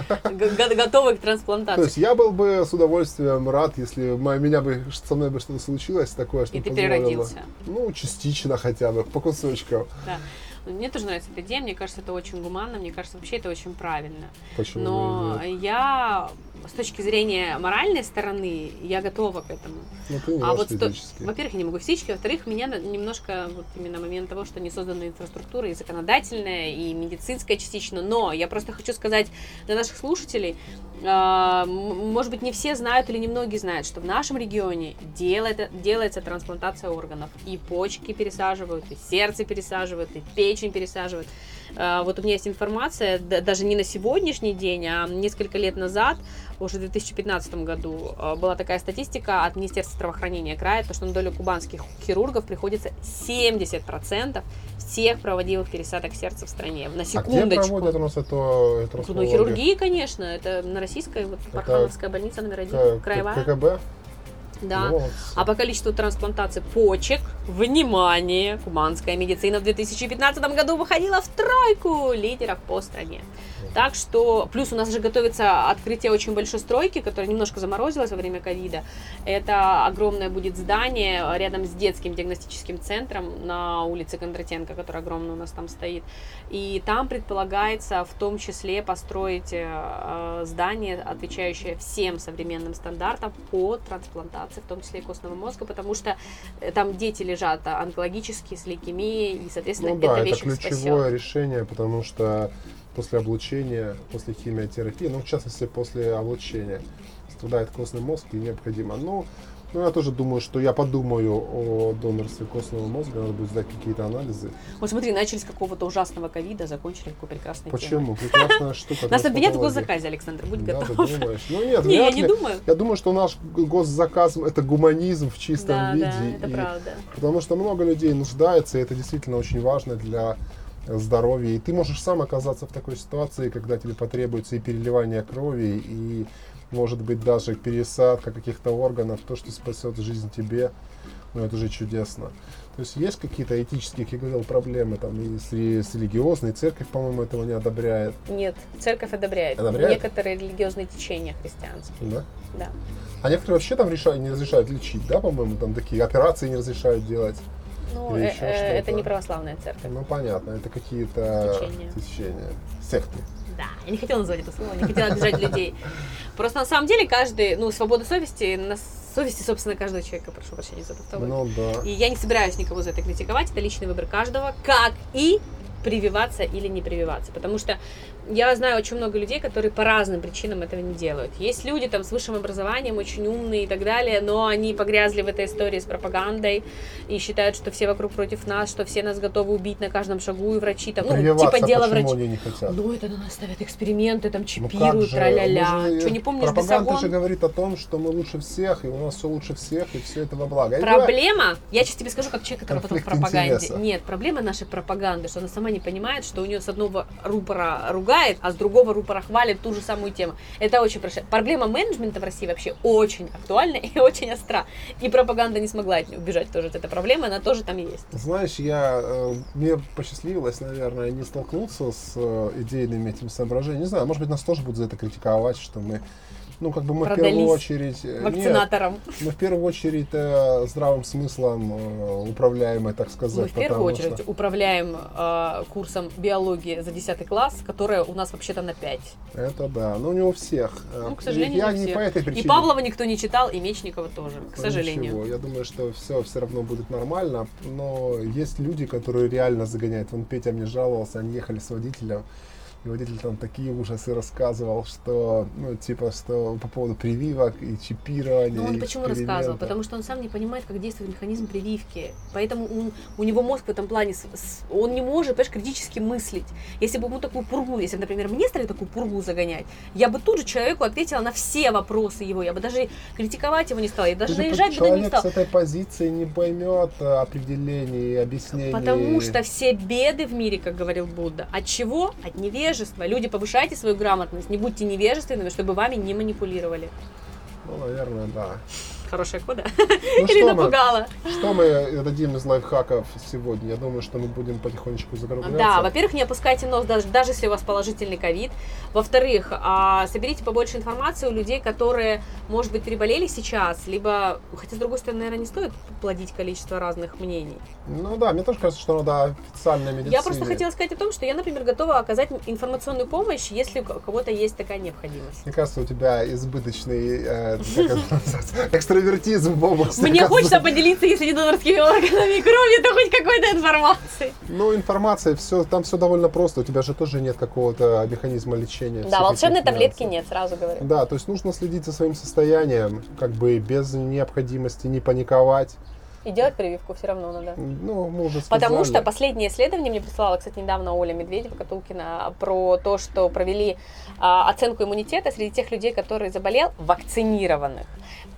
готовы к То трансплантации. есть я был бы с удовольствием рад, если меня бы со мной бы что-то случилось такое, что И ты переродился. Ну, частично хотя бы, по кусочкам. Да. Мне тоже нравится эта идея, мне кажется, это очень гуманно, мне кажется, вообще это очень правильно. Почему Но я с точки зрения моральной стороны, я готова к этому. Ну, ты А вот сто- во-первых, я не могу физически, во-вторых, меня немножко вот именно момент того, что не создана инфраструктура и законодательная, и медицинская частично. Но я просто хочу сказать для наших слушателей, а, может быть, не все знают или немногие знают, что в нашем регионе делает, делается трансплантация органов. И почки пересаживают, и сердце пересаживают, и печень пересаживают. А, Вот у меня есть информация, да- даже не на сегодняшний день, а несколько лет назад, уже в 2015 году, а, была такая статистика от Министерства здравоохранения края, то, что на долю кубанских хирургов приходится 70% всех проводимых пересадок сердца в стране. На А где секундочку. проводят у нас эту трансплантологию? хирургии, конечно, это на российской, вот, Пархановская больница номер один, краевая. ККБ? Да. Вот. А по количеству трансплантаций почек, внимание, кубанская медицина в 2015 году выходила в тройку лидеров по стране. Так что, плюс у нас же готовится открытие очень большой стройки, которая немножко заморозилась во время ковида. Это огромное будет здание рядом с детским диагностическим центром на улице Кондратенко, который огромный у нас там стоит. И там предполагается в том числе построить э, э, здание, отвечающее всем современным стандартам по трансплантации, в том числе и костного мозга, потому что э, там дети лежат онкологические с лейкемией, и, соответственно, Ну да, это ключевое спасет. решение, потому что после облучения, после химиотерапии, ну, в частности, после облучения, страдает костный мозг и необходимо. Ну, ну, я тоже думаю, что я подумаю о донорстве костного мозга, надо будет сдать какие-то анализы. Вот смотри, начали с какого-то ужасного ковида, закончили какой прекрасной темой. Почему? Прекрасная штука. Нас обвинят в госзаказе, Александр, будь Да, готов. ты думаешь? Ну нет, Не, я не думаю. Я думаю, что наш госзаказ это гуманизм в чистом Да, виде. да, это правда. Потому что много людей нуждается, и это действительно очень важно для здоровья. И ты можешь сам оказаться в такой ситуации, когда тебе потребуется и переливание крови, и, может быть, даже пересадка каких-то органов, то, что спасет жизнь тебе, ну, это же чудесно. То есть есть какие-то этические, как я говорил, проблемы там и с, с религиозной, церковь, по-моему, этого не одобряет, Нет, церковь одобряет. Одобряет? Некоторые религиозные течения христианские. да? Да. А некоторые вообще там решают, не разрешают лечить, да, по-моему, там такие операции не разрешают делать. Ну, э, э, это не православная церковь. Ну, понятно, это какие-то Течения. течения, секты. Да, я не хотела назвать это слово, не хотела обижать людей. Просто на самом деле каждый, ну, свобода совести, на совести, собственно, каждого человека, прошу прощения за тавтологию. Ну да. И я не собираюсь никого за это критиковать, это личный выбор каждого, как и прививаться или не прививаться. Потому что я знаю очень много людей, которые по разным причинам этого не делают. Есть люди там с высшим образованием, очень умные и так далее, но они погрязли в этой истории с пропагандой и считают, что все вокруг против нас, что все нас готовы убить на каждом шагу, и врачи там, ну, типа дело врачей. они не хотят? Ну, это на нас ставят эксперименты, там Ну чипируют, же, тра-ля-ля. Что, не помнишь Пропаганда Бесогон? же говорит о том, что мы лучше всех, и у нас все лучше всех, и все это во благо. Проблема, я сейчас тебе скажу, как человек, который работал в Конфликт пропаганде. интереса. Нет, проблема нашей пропаганды, что она сама не понимает, что у нее с одного рупора ругает, а с другого рупора хвалит ту же самую тему. Это очень прошу. Проблема менеджмента в России вообще очень актуальна и очень остра. И пропаганда не смогла от нее убежать тоже от этой проблемы, она тоже там есть. Знаешь, я, э, мне посчастливилось, наверное, не столкнуться с э, идейными этими соображениями. Не знаю, может быть, нас тоже будут за это критиковать, что мы Ну, как бы мы в Продались первую очередь... э, нет, вакцинатором. мы в первую очередь э, здравым смыслом э, управляемые, так сказать. Мы в первую очередь что- управляем э, курсом биологии за 10 класс, которая у нас вообще-то на 5. Это да, но не у всех. Э, Ну, к сожалению, я не всех. по этой И причине. Павлова никто не читал, и Мечникова тоже, к Ну, сожалению. ничего, я думаю, что все все равно будет нормально, но есть люди, которые реально загоняют. Вон Петя мне жаловался, они ехали с водителем, и водитель там такие ужасы рассказывал, что, ну, типа, что по поводу прививок и чипирования. Но он почему рассказывал? Потому что он сам не понимает, как действует механизм прививки. Поэтому он- у него мозг в этом плане, он не может, понимаешь, критически мыслить. Если бы ему такую пургу, если бы, например, мне стали такую пургу загонять, я бы тут же человеку ответила на все вопросы его. Я бы даже критиковать его не стала, я даже Ты наезжать бы на не человек с стала. этой позиции не поймет э, определений объяснений. Потому что все беды в мире, как говорил Будда, от чего? От невежества. Люди, повышайте свою грамотность, не будьте невежественными, чтобы вами не манипулировали. Ну, наверное, да. Хорошая кода. Ну, Или что мы, напугала. что мы дадим из лайфхаков сегодня? Я думаю, что мы будем потихонечку закругляться. Да, во-первых, не опускайте нос, даже, даже если у вас положительный ковид. Во-вторых, а, соберите побольше информации у людей, которые, может быть, переболели сейчас, либо, хотя, с другой стороны, наверное, не стоит плодить количество разных мнений. Ну да, мне тоже кажется, что надо официальная медицина. Я просто хотела сказать о том, что я, например, готова оказать информационную помощь, если у кого-то есть такая необходимость. Мне кажется, у тебя избыточный э, экстравертизм области. Мне хочется поделиться, если не донорскими органами крови, то хоть какой-то информации. Ну, информация, все, там все довольно просто. У тебя же тоже нет какого-то механизма лечения. Да, волшебной таблетки нет, сразу говорю. Да, то есть нужно следить за своим состоянием, как бы без необходимости не паниковать. И делать прививку все равно надо. Ну, мы уже сказали. Потому что последнее исследование мне прислала, кстати, недавно Оля Медведева, Катулкина, про то, что провели а, оценку иммунитета среди тех людей, которые заболел, вакцинированных,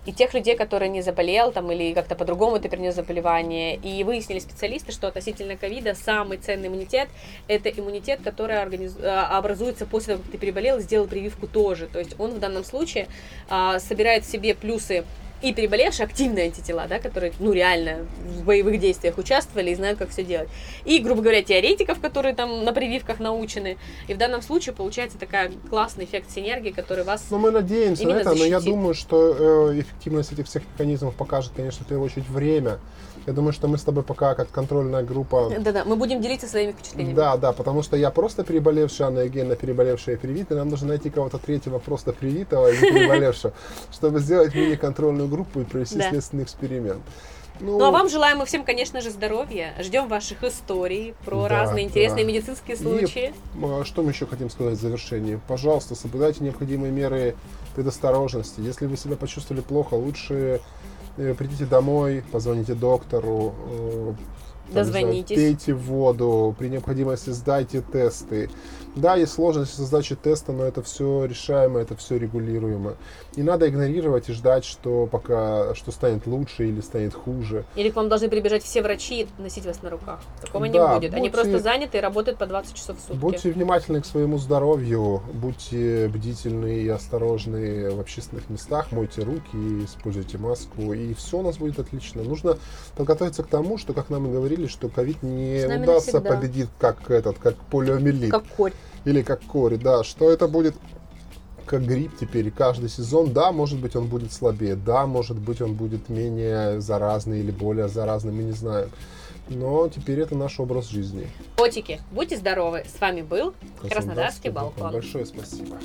и тех людей, которые не заболел, там, или как-то по-другому ты перенес заболевание. И выяснили специалисты, что относительно ковида самый ценный иммунитет – это иммунитет, который организ- а, образуется после того, как ты переболел и сделал прививку тоже. То есть он в данном случае а, собирает в себе плюсы и переболевшие активные антитела, да, которые, ну, реально в боевых действиях участвовали и знают, как все делать. И, грубо говоря, теоретиков, которые там на прививках научены. И в данном случае получается такая классный эффект синергии, который вас... Ну, мы надеемся на это, но я защитит. думаю, что э, эффективность этих всех механизмов покажет, конечно, в первую очередь время. Я думаю, что мы с тобой пока как контрольная группа Да-да, мы будем делиться своими впечатлениями. Да, да, потому что я просто переболевший, Анна Евгеньевна переболевшая и привитая. Нам нужно найти кого-то третьего просто привитого и не переболевшего, чтобы сделать мини-контрольную группу и провести Да. следственный эксперимент. Ну, а вам желаем мы всем, конечно же, здоровья. Ждем ваших историй про Да, разные интересные да. медицинские И, случаи. а, Что мы еще хотим сказать в завершении? Пожалуйста, соблюдайте необходимые меры предосторожности. Если вы себя почувствовали плохо, лучше э, придите домой, позвоните доктору, э, там, не знаю, Дозвонитесь. пейте воду, при необходимости сдайте тесты. Да, есть сложности со сдачей теста, но это все решаемо, это все регулируемо. Не надо игнорировать и ждать, что пока что станет лучше или станет хуже. Или к вам должны прибежать все врачи и носить вас на руках. Такого Да, не будет. Они будьте- просто заняты и работают по 20 часов в сутки. Будьте внимательны к своему здоровью, будьте бдительны и осторожны в общественных местах, мойте руки, используйте маску, и все у нас будет отлично. Нужно подготовиться к тому, что, как нам и говорили, что ковид не удастся победить как этот, как полиомиелит Как корь. Или как кори, да, что это будет как грипп теперь, и каждый сезон, да, может быть, он будет слабее, да, может быть, он будет менее заразный или более заразный, мы не знаем. Но теперь это наш образ жизни. Котики, будьте здоровы. С вами был Краснодарский балкон. Большое спасибо.